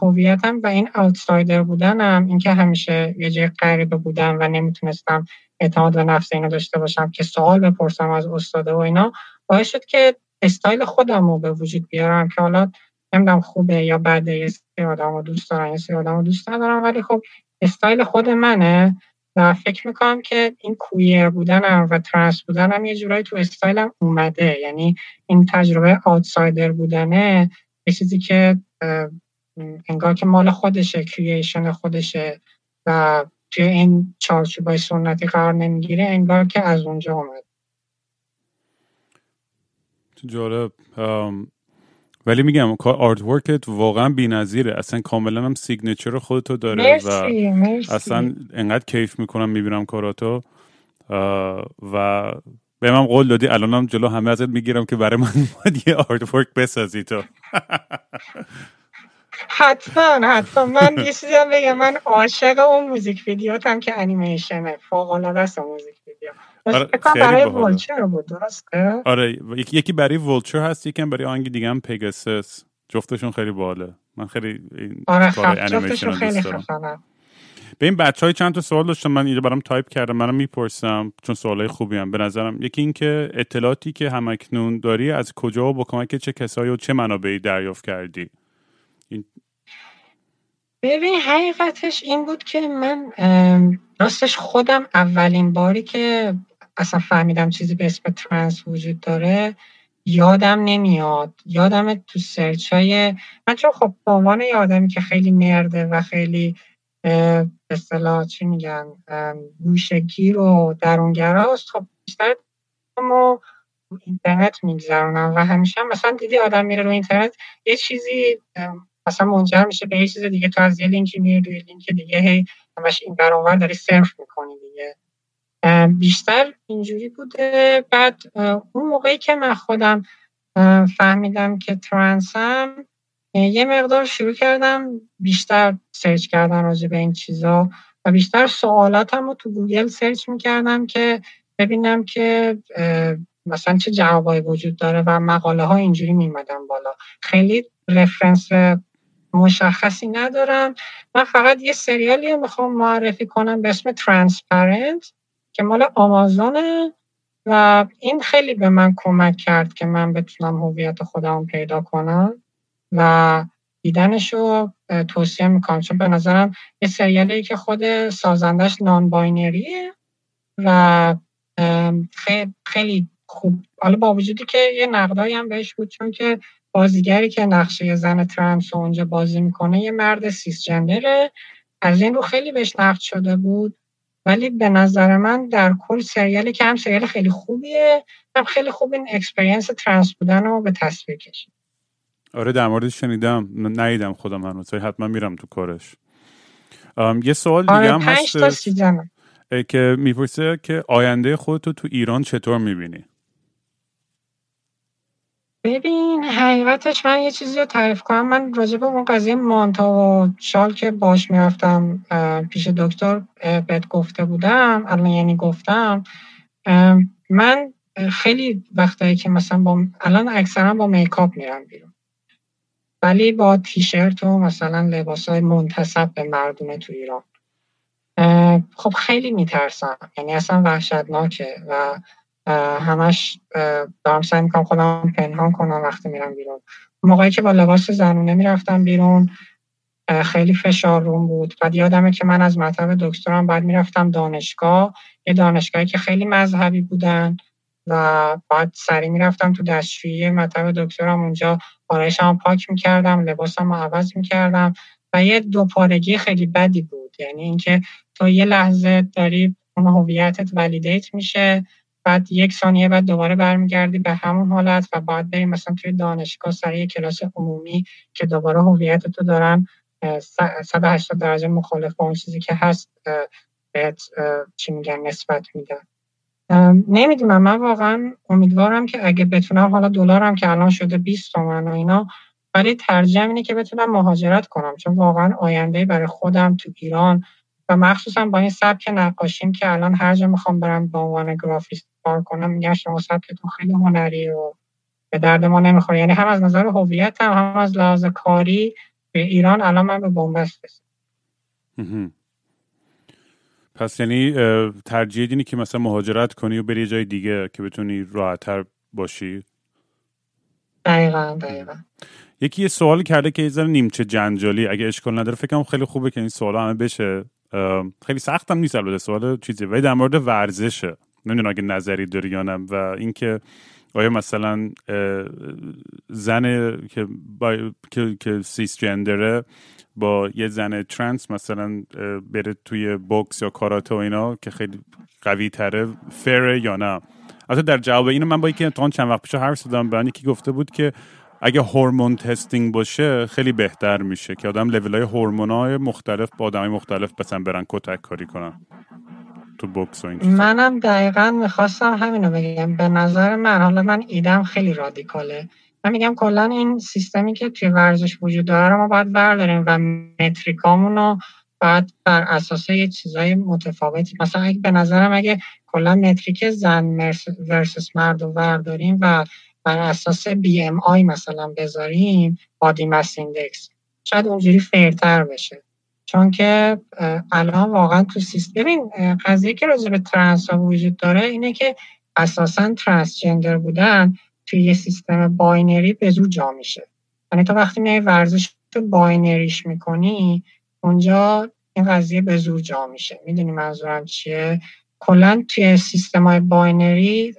Speaker 3: هویتم و این آوتسایدر بودنم اینکه همیشه یه جای غریبه بودم و نمی‌تونستم اعتماد به نفس اینو داشته باشم که سوال بپرسم از استاده و اینا باعث شد که استایل خودم رو به وجود بیارم که حالا نمی‌دونم خوبه یا بده یه سری آدم رو دوست دارم یه سری آدم رو دوست ندارم ولی خب استایل خود منه و فکر می‌کنم که این queer بودنم و trans بودنم یه جورایی تو استایلم اومده. یعنی این تجربه outsider بودنه یه چیزی که انگار که مال خودشه creation خودشه و توی این چارچوبای سنتی قرار نمی‌گیره انگار که از اونجا اومد.
Speaker 2: جالب. ولی میگم آرت ورکت واقعا بی‌نظیره. اصلا کاملا هم signature خودتو داره
Speaker 3: مرسی،
Speaker 2: و
Speaker 3: مرسی.
Speaker 2: اصلا انقدر کیف می‌کنم می‌بینم کاراتو. و به من قول دادی الانم جلو همه ازت می‌گیرم که برای من باید یه آرت ورک بسازی تو.
Speaker 3: حتما حتما. من یه چیزی هم بگم. من عاشق اون موزیک ویدیوتم که انیمیشنه. فوق العاده است موزیک ویدیو.
Speaker 2: آره،
Speaker 3: برای. ولچر بود درسته؟
Speaker 2: آره یکی برای ولچر هست یکم برای آهنگ دیگه هم پگاسس. جفتشون خیلی باله من خیلی این
Speaker 3: آره خب جفتشون خیلی خفنه.
Speaker 2: به این بچه های چند تا سوال داشتم من اینجا برام تایپ کردم منم می‌پرسم چون سوالای خوبی هم. به نظرم یکی این که اطلاعاتی که هم‌اکنون داری از کجا و با کمک چه کسایی و چه منابعی دریافت کردی؟
Speaker 3: ببین حقیقتش این بود که من راستش خودم اولین باری که اصلا فهمیدم چیزی به اسم trans وجود داره. یادم نمیاد. یادم تو search های من چون خب به عنوان یه آدمی که خیلی نرده و خیلی به اصطلاح چی میگن گوشگیر و درونگراست خب بیشتر ما اینترنت میگذرونم و همیشه هم مثلا دیدی آدم میره رو اینترنت یه چیزی مثلا منجر میشه به یه چیز دیگه. تو از یه لینکی میری روی لینک دیگه هی همش این بر اونور داری سرف می‌کنی دیگه. بیشتر اینجوری بوده. بعد اون موقعی که من خودم فهمیدم که trans م اه، یه مقدار شروع کردم بیشتر search کردن راجع به این چیزا و بیشتر سوالاتم رو تو گوگل search می‌کردم که ببینم که مثلا چه جوابایی وجود داره و مقاله ها اینجوری میومدن بالا. خیلی reference مشخصی ندارم. من فقط یه سریالی رو می‌خوام معرفی کنم به اسم Transparent که مال آمازونه و این خیلی به من کمک کرد که من بتونم هویت خودم پیدا کنم و دیدنش رو توصیه می‌کنم. چون به نظرم یه سریالی که خود سازندش نان باینریه و خیلی خوب. حالا با وجودی که یه نقدایی هم بهش بود چون که بازیگری که نقشه زن ترنس اونجا بازی می‌کنه یه مرد سیس جندره از این رو خیلی بهش نقد شده بود. ولی به نظر من در کل سریالی که هم سریال خیلی خوبیه هم خیلی خوب این experience trans بودن رو به تصویر کشید.
Speaker 2: آره در موردش شنیدم. ندیدم خودم هنوز حتما میرم تو کارش. ام، یه سوال دیگه
Speaker 3: آره
Speaker 2: هم هست که می‌پرسه که آینده خودتو تو ایران چطور می‌بینی؟
Speaker 3: ببین حقیقتش من یه چیزی رو تعریف کنم. من راجع به اون قضیه مانتو و شال که باش می‌رفتم پیش دکتر بهت گفته بودم الان یعنی گفتم من خیلی وقتایی که مثلا با الان اکثرا با میکاپ میرم بیرون. ولی با تیشرت و مثلا لباس های منتصب به مردونه تو ایران. خب خیلی میترسم. یعنی اصلا وحشتناکه و همش دارم سعی می‌کنم خودم پنهان کنم وقتی میرم بیرون. موقعی که با لباس زنونه می‌رفتم بیرون خیلی فشار روم بود بعد یادمه که من از مطب دکترم بعد می‌رفتم دانشگاه. یه دانشگاهی که خیلی مذهبی بودن و بعد سری می‌رفتم تو دستشویی مطب دکترم. اونجا آرایشم پاک می‌کردم لباسم عوض می‌کردم و یه دوپارگی خیلی بدی بود. یعنی اینکه تو یه لحظه داری اون هویتت ولیدیت میشه بعد یک ثانیه بعد دوباره برمیگردی به همون حالت و بعد بری مثلا توی دانشگاه سر یه کلاس عمومی که دوباره هویت تو دارن اه، س- 180 درجه مخالف با اون چیزی که هست بهت چی میگن نسبت میدن. نمی‌دونم من واقعا امیدوارم که اگه بتونم حالا دلارم که الان شده 20 تومن و اینا ولی ترجیح اینه که بتونم مهاجرت کنم چون واقعا آینده برای خودم تو ایران و مخصوصا با این سبک نقاشیم که الان هر جا می‌خوام برم به عنوان گرافیست کار کنم؟ میگن شما سبکتون خیلی هنری و به درد ما نمی‌خوره. یعنی هم از نظر هویت هم, هم از لحاظ کاری به ایران الان من به بنبست رسیدم.
Speaker 2: پس یعنی ترجیح اینی که مثلا مهاجرت کنی و بری جای دیگه که بتونی راحتتر باشی؟
Speaker 3: دقیقا دقیقا.
Speaker 2: یکی یه سوال کرده که یه نیمچه جنجالی اگه اشکال نداره فکرم خیلی خوبه که این سوال همه بشه. خیلی سختم نیست البته سوال چیزی ولی در مورد ورزشه. نمی‌دونم اگه نظری داری یا نه. و اینکه آیا مثلا زن که, با... که... که cisgender ه با یه زن trans مثلا بره توی بوکس یا کاراته و اینا که خیلی قوی تره fair ه یا نه؟ البته در جواب اینو من با یکی چند وقت پیش حرف زدم به که گفته بود که اگه hormone testing باشه خیلی بهتر میشه که آدم لول های هورمون های مختلف با آدم های مختلف باسن برن کتک کاری کنن. تو بوکس و این
Speaker 3: منم دقیقا می‌خواستم همینو بگم. به نظر من حالا من idea م خیلی radical ه. من میگم کلا این سیستمی که توی ورزش وجود داره رو ما باید برداریم و metric امون رو باید بر اساس یه چیزای متفاوتی. مثلا اگه به نظرم اگه کلا metric زن versus مرد رو برداریم و بر اساس BMI مثلا بذاریم body mass index شاید اونجوری fair تر بشه. چون که الان واقعا تو سیستم ببین قضیه که راجع به trans ها وجود داره اینه که اساسا transgender بودن توی یه سیستم binary به زور جا میشه. یعنی تو وقتی میای ورزش تو binary ش می‌کنی اونجا این قضیه به زور جا میشه. می‌دونی منظورم چیه؟ کلا توی سیستم های binary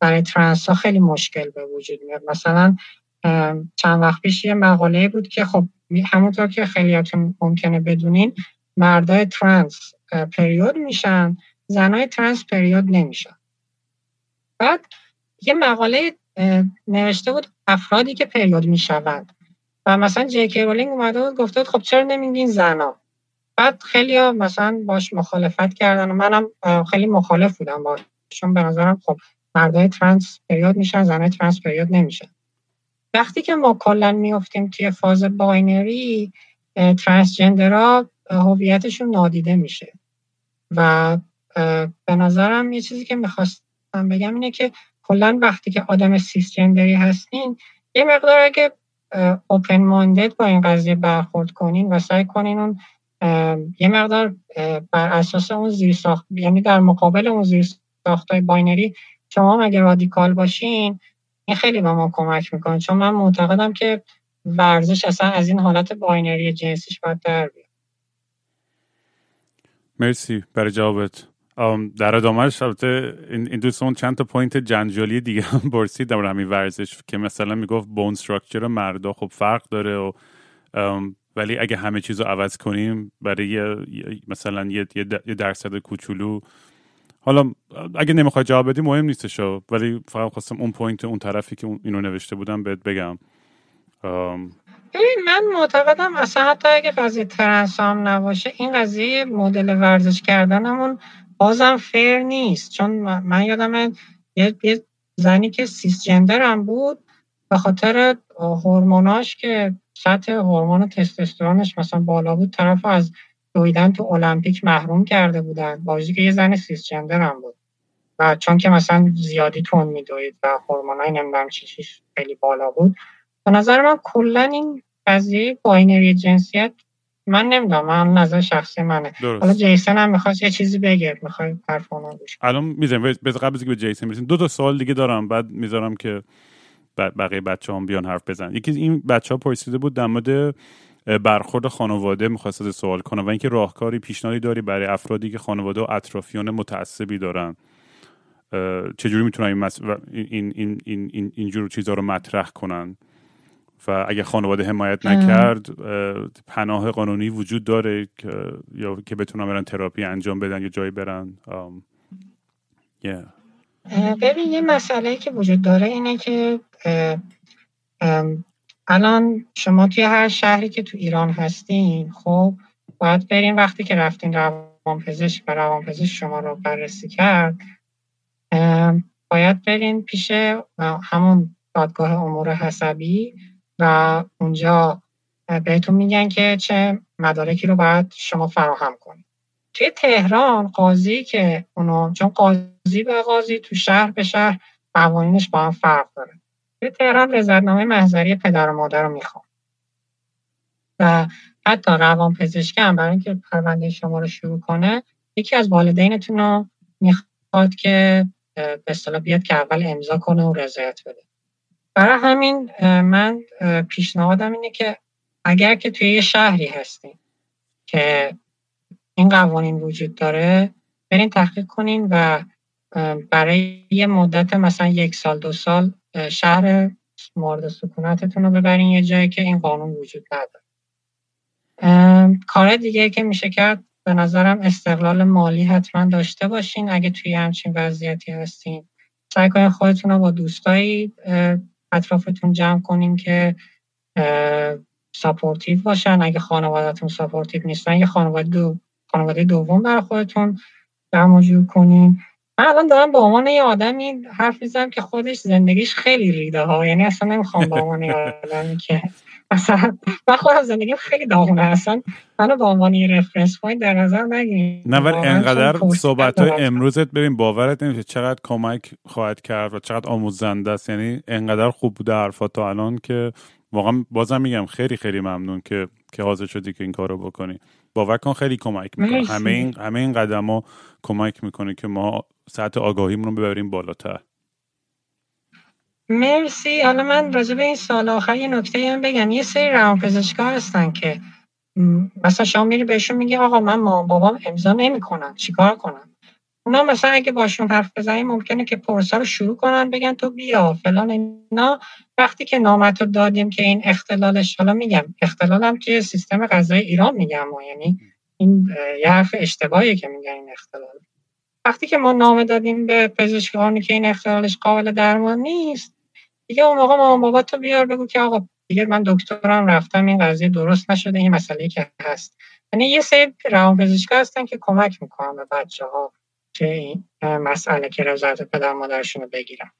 Speaker 3: برای trans ها خیلی مشکل به وجود میاد. مثلا چند وقت پیش یه مقاله بود که خب همونطور که خیلیاتون ممکنه بدونین مردای ترنس پریود میشن زنای ترنس پریود نمیشن. بعد یه مقاله نوشته بود افرادی که پریود می‌شوند. و مثلا جی‌کی رولینگ اومده بود گفته بود خب چرا نمیگین زنا؟ بعد خیلی مثلا باش مخالفت کردن و منم خیلی مخالف بودم باش چون به نظرم خب مردای ترنس پریود میشن زنای ترنس پریود نمیشن. وقتی که ما کلا میفتیم توی فاز binary transgender ها هویتشون نادیده میشه. و به نظرم یه چیزی که می‌خواستم بگم اینه که کلا وقتی که آدم cisgender ی هستین یه مقدار اگه open-minded با این قضیه برخورد کنین و سعی کنین اون یه مقدار بر اساس اون زیر ساخت یعنی در مقابل اون زیر ساختای binary شما اگه رادیکال باشین این خیلی به ما کمک می‌کنه. چون من معتقدم که ورزش اصلا از این حالت binary جنسیش باید در بیاد.
Speaker 2: مرسی برای جوابت. در ادامهش البته این دوستان چند تا point جنجالی دیگه هم برسید در همین ورزش که مثلا می‌گفت bone structure مردا خب فرق داره و ولی اگه همه چیز رو عوض کنیم برای مثلا یه درصد کوچولو حالا اگه نمی‌خوای جواب بدی مهم نیستش ولی فقط خواستم اون point اون طرفی که اینو نوشته بودم بهت بگم.
Speaker 3: ببین من معتقدم اصلا حتی اگه قضیه ترنس هم نباشه این قضیه مدل ورزش کردنمون بازم fair نیست. چون من یادم یه, یه زنی که cisgender هم بود به خاطر هورموناش که سطح هورمون تستوسترونش مثلا بالا بود طرف از دویدن تو المپیک محروم کرده بودن. با که یه زن cisgender هم بود. و چون که مثلا زیادی تند میدوید و هورمونای نمی‌دونم چی چیش خیلی بالا بود به نظر من کلا این قضیه binary جنسیت من نمی‌دونم من نظر شخصی منه. حالا جیسن هم می‌خواست یه چیزی بگه می‌خوای حرفونو گوش
Speaker 2: الان می‌ذارم قبل از به جیسن برسیم دو تا سوال دیگه دارم بعد می‌ذارم که بقیه بچه هم بیان حرف بزن یکی این بچه ها پرسیده بود در مورد برخورد خانواده می‌خواست سوال کنه و اینکه راهکاری پیشنهادی داری برای افرادی که خانواده و اطرافیان متعصبی دارن. چجوری می‌تونن این, مس... این, این, این, این اینجور چیزها رو مطرح کنن؟ و اگه خانواده حمایت نکرد پناه قانونی وجود داره که یا که بتونن برن تراپی انجام بدن یا جایی برن؟
Speaker 3: ببین یه مسئله که وجود داره اینه که الان شما توی هر شهری که تو ایران هستین خب باید برین وقتی که رفتین روانپزشک و روانپزشک شما رو بررسی کرد باید برین پیش همون دادگاه امور حسبی و اونجا بهتون میگن که چه مدارکی رو باید شما فراهم کنید توی تهران قاضی که اونو چون قاضی به قاضی تو شهر به شهر قوانینش با هم فرق داره. توی تهران رضایتنامه محضری پدر و مادر رو می‌خوام. و حتی روان پزشکی هم برای اینکه پرونده شما رو شروع کنه یکی از والدینتون رو می‌خواد که به اصطلاح بیاد که اول امضا کنه و رضایت بده. برای همین من پیشنهادم اینه که اگر که توی یه شهری هستین که این قوانین وجود داره برین تحقیق کنین و برای یه مدت مثلا یک سال دو سال شهر مورد سکونتتون رو ببرین یه جایی که این قانون وجود نداره. کار دیگه که میشه کرد به نظرم استقلال مالی حتما داشته باشین. اگه توی همچین وضعیتی هستین سعی کنین خودتون رو با دوستایی اطرافتون جمع کنین که supportive باشن. اگه خانوادهتون supportive نیستن یه خانواده دو خانواده دوم برای خودتون جمع کنین. من الان دارم به عنوان یه آدمی حرف می‌زنم که خودش زندگیش خیلی ریده ها یعنی اصلا نمی‌خوام به عنوان یه آدمی که مثلا من خودم زندگیم خیلی داغونه. اصلا منو به عنوان یه reference point در نظر نگیرید.
Speaker 2: نه ولی انقدر صحبت های امروزت ببین باورت نمیشه چقدر کمک خواهد کرد و چقدر آموزنده است. یعنی انقدر خوب بوده حرفات تا الان که واقعا بازم میگم خیلی خیلی ممنون که که حاضر شدی که این کارو بکنی. باور کن خیلی کمک می‌کنه. همه این همه این قدم ها کمک می‌کنه که ما سطح آگاهیمون رو ببریم بالاتر.
Speaker 3: مرسی. حالا من راجع به این سال آخر یه نکته هم بگم. یه سری روانپزشکا هستن که مثلا شما میری بهشون میگی آقا من ما بابام امضا نمی‌کنن. چیکار کنم؟ اونا مثلا اگه باشون حرف بزنی ممکنه که پرسا رو شروع کنن بگن تو بیا فلان اینا. وقتی که نامت رو دادیم که این اختلالش حالا میگم اختلالم توی سیستم غذای ایران میگم و یعنی این یه حرف اشتباهیه که میگن این اختلال. وقتی که ما نامه دادیم به پزشکانی که این اختلالش قابل درمان نیست دیگه اون موقع مامان بابا تو بیار بگو که آقا دیگه من دکترم رفتم این قضیه درست نشده این مسئله که هست. یعنی یه سری روانپزشکا هستن که کمک می‌کنن به بچه ها که این مسئله که رضایت پدر مادرشون رو بگیرن.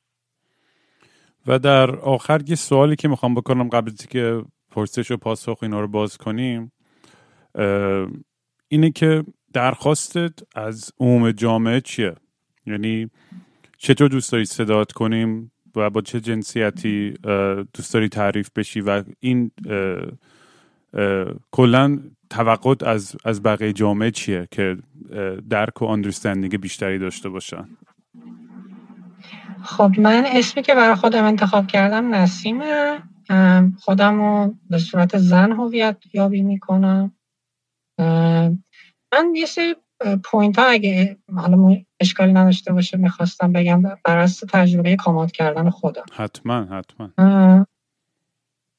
Speaker 2: و در آخر یه سوالی که می‌خوام بکنم قبل از که پرسش و پاسخ اینا رو باز کنیم اینه که درخواستت از عموم جامعه چیه؟ یعنی چطور دوست داری صدات کنیم و با چه جنسیتی دوست داری تعریف بشی و این کلا توقعت از از بقیه جامعه چیه که درک و اندرستندینگ بیشتری داشته باشن؟
Speaker 3: خب من اسمی که برای خودم انتخاب کردم نسیمه. خودم رو به صورت زن هویت یابی می‌کنم. من یه سری point ها اگه حالا اشکالی نداشته باشه می‌خواستم بگم بر اساس تجربه come out کردن خودم.
Speaker 2: حتما حتما.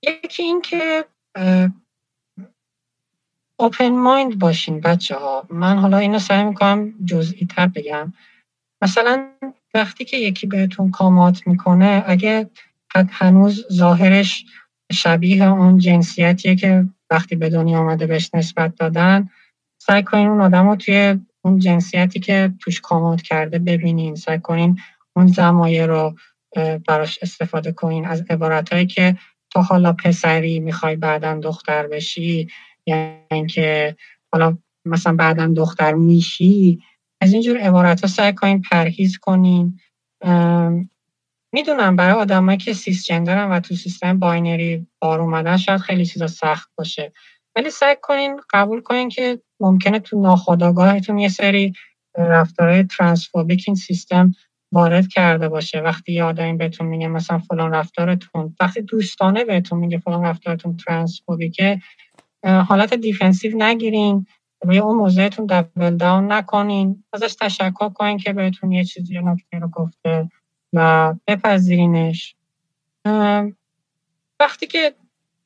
Speaker 3: یکی این که open mind باشین بچه ها من حالا اینو سعی می‌کنم جزئی تر بگم. مثلا وقتی که یکی بهتون کامات می‌کنه اگه هنوز ظاهرش شبیه اون جنسیتیه که وقتی به دنیا آمده بهش نسبت دادن سعی کنین اون آدم رو توی اون جنسیتی که توش کامات کرده ببینین. سعی کنین اون زمایه رو براش استفاده کنین. از عبارت که تو حالا پسری می‌خوای بعدا دختر بشی یعنی اینکه حالا مثلا بعدا دختر میشی از اینجور عبارت ها سعی کنین پرهیز کنین. می‌دونم برای آدمایی که cisgender ن و تو سیستم binary بار اومدن شاید خیلی چیزا سخت باشه. ولی سعی کنین قبول کنین که ممکنه تو ناخودآگاهتون یه سری رفتارهای transphobic این سیستم وارد کرده باشه. وقتی یه آدمی بهتون میگه مثلا فلان رفتارتون وقتی دوستانه بهتون میگه فلان رفتارتون transphobic ه حالت defensive نگیرین روی اون موضوعتون double down نکنین. ازش تشکر کنین که بهتون یه چیزی نکته رو گفته و بپذیرینش. وقتی که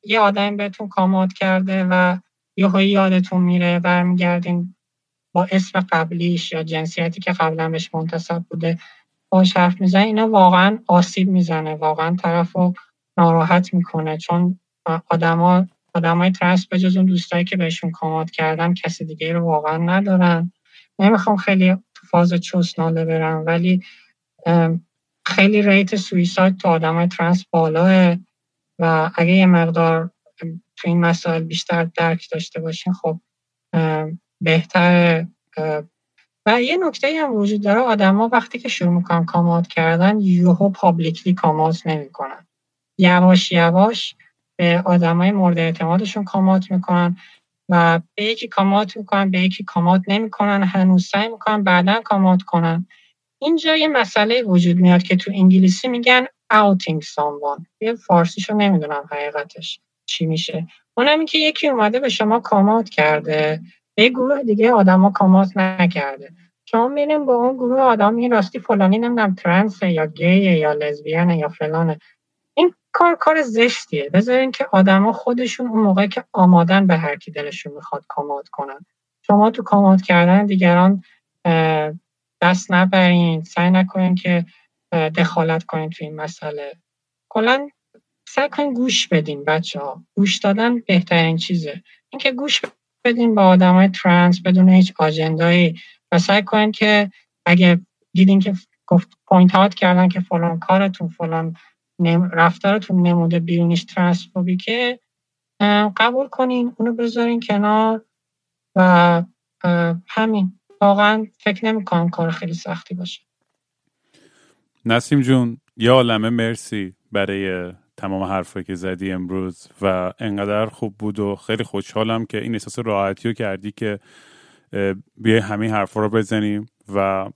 Speaker 3: یه آدم بهتون come out کرده و یه یادتون میره برمیگردین با اسم قبلیش یا جنسیتی که قبلا بهش منتصب بوده باش حرف می‌زنه اینا واقعا آسیب می‌زنه واقعا طرف رو ناراحت می‌کنه. چون آدما آدمای ترنس به جز اون دوستایی که بهشون come out کردن کسی دیگه رو واقعا ندارن. نمی‌خوام خیلی تو فاز چوسناله برم ولی خیلی rate suicide تو آدمای ترنس بالاه و اگه یه مقدار تو این مسائل بیشتر درک داشته باشین خب بهتر و یه نکته هم وجود داره آدما وقتی که شروع می‌کنن come out کردن یوهو publicly come out نمی‌کنن. یواش یواش به آدمای مورد اعتمادشون کامات می‌کنن و به یکی کامات می‌کنن به یکی کامات نمی‌کنن هنوز سعی می‌کنن بعدا کامات کنن. اینجا یه مسئله وجود میاد که تو انگلیسی میگن outing someone. یه فارسیشو نمی‌دونم حقیقتش چی میشه. اونم که یکی اومده به شما کامات کرده. به گروه دیگه آدما کامات نکرده. شما میرین با اون گروه آدم این راستی فلانی نمی‌دونم ترنس یا گیه یا لزبیانه یا فلانه. این کار کار زشتیه. بذارین که آدما خودشون اون موقع که آمادن به هر کی دلشون می‌خواد کامات کنن. شما تو کامات کردن دیگران دست نبرین. سعی نکنین که دخالت کنین تو این مسئله. کلا سعی کنین گوش بدین بچه ها گوش دادن بهترین چیزه. اینکه گوش بدین با آدم های ترانس بدون هیچ آجندایی. و سعی کنین که اگه دیدین که گفت پوینت هات کردن که فلان کارتون فلان رفتارتون نموده بیرونیش که قبول کنین اونو بذارین کنار و همین. واقعا فکر نمی کنم کار خیلی سختی باشه.
Speaker 2: نسیم جون یا عالمه مرسی برای تمام حرفایی که زدی امروز و انقدر خوب بود و خیلی خوشحالم که این احساس راحتی رو کردی که بیای همین حرفا رو بزنیم و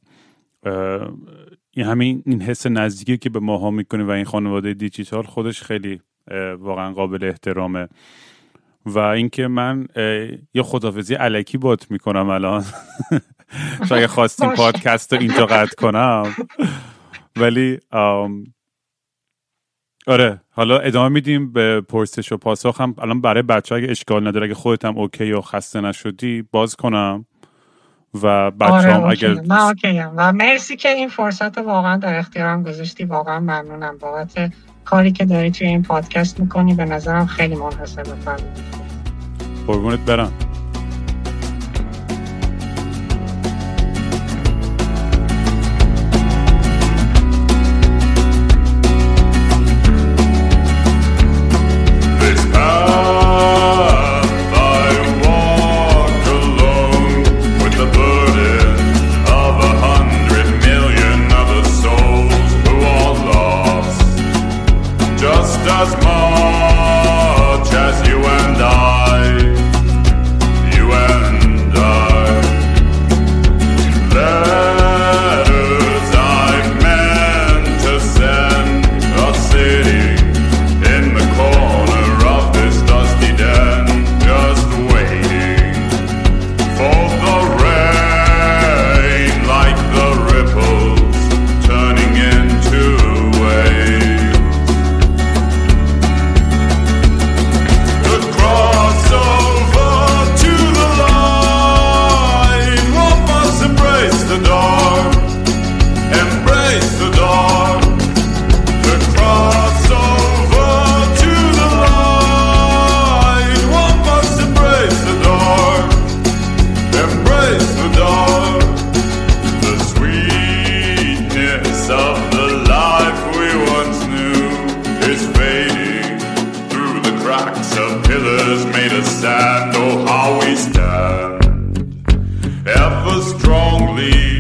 Speaker 2: این همین این حس نزدیکی که به ماها می‌کنی و این خانواده دیجیتال خودش خیلی واقعا قابل احترامه. و اینکه من یه خدافزی علکی بات می‌کنم الان. شاید خواستیم پادکست رو اینجا قطع کنم. ولی آره حالا ادامه میدیم به پرسش و پاسخ هم. الان برای بچه اگه اشکال نداره اگه خودت هم اوکی و خسته نشدی باز کنم. و بچه آره، هم اگر
Speaker 3: من اوکی و مرسی که این فرصت رو واقعا در اختیارم گذاشتی. واقعا ممنونم. بابت کاری که داری توی این پادکست می‌کنی به نظرم خیلی منحصر به
Speaker 2: قربونت برم.
Speaker 1: pillars made of sand, oh how we stand, ever strongly.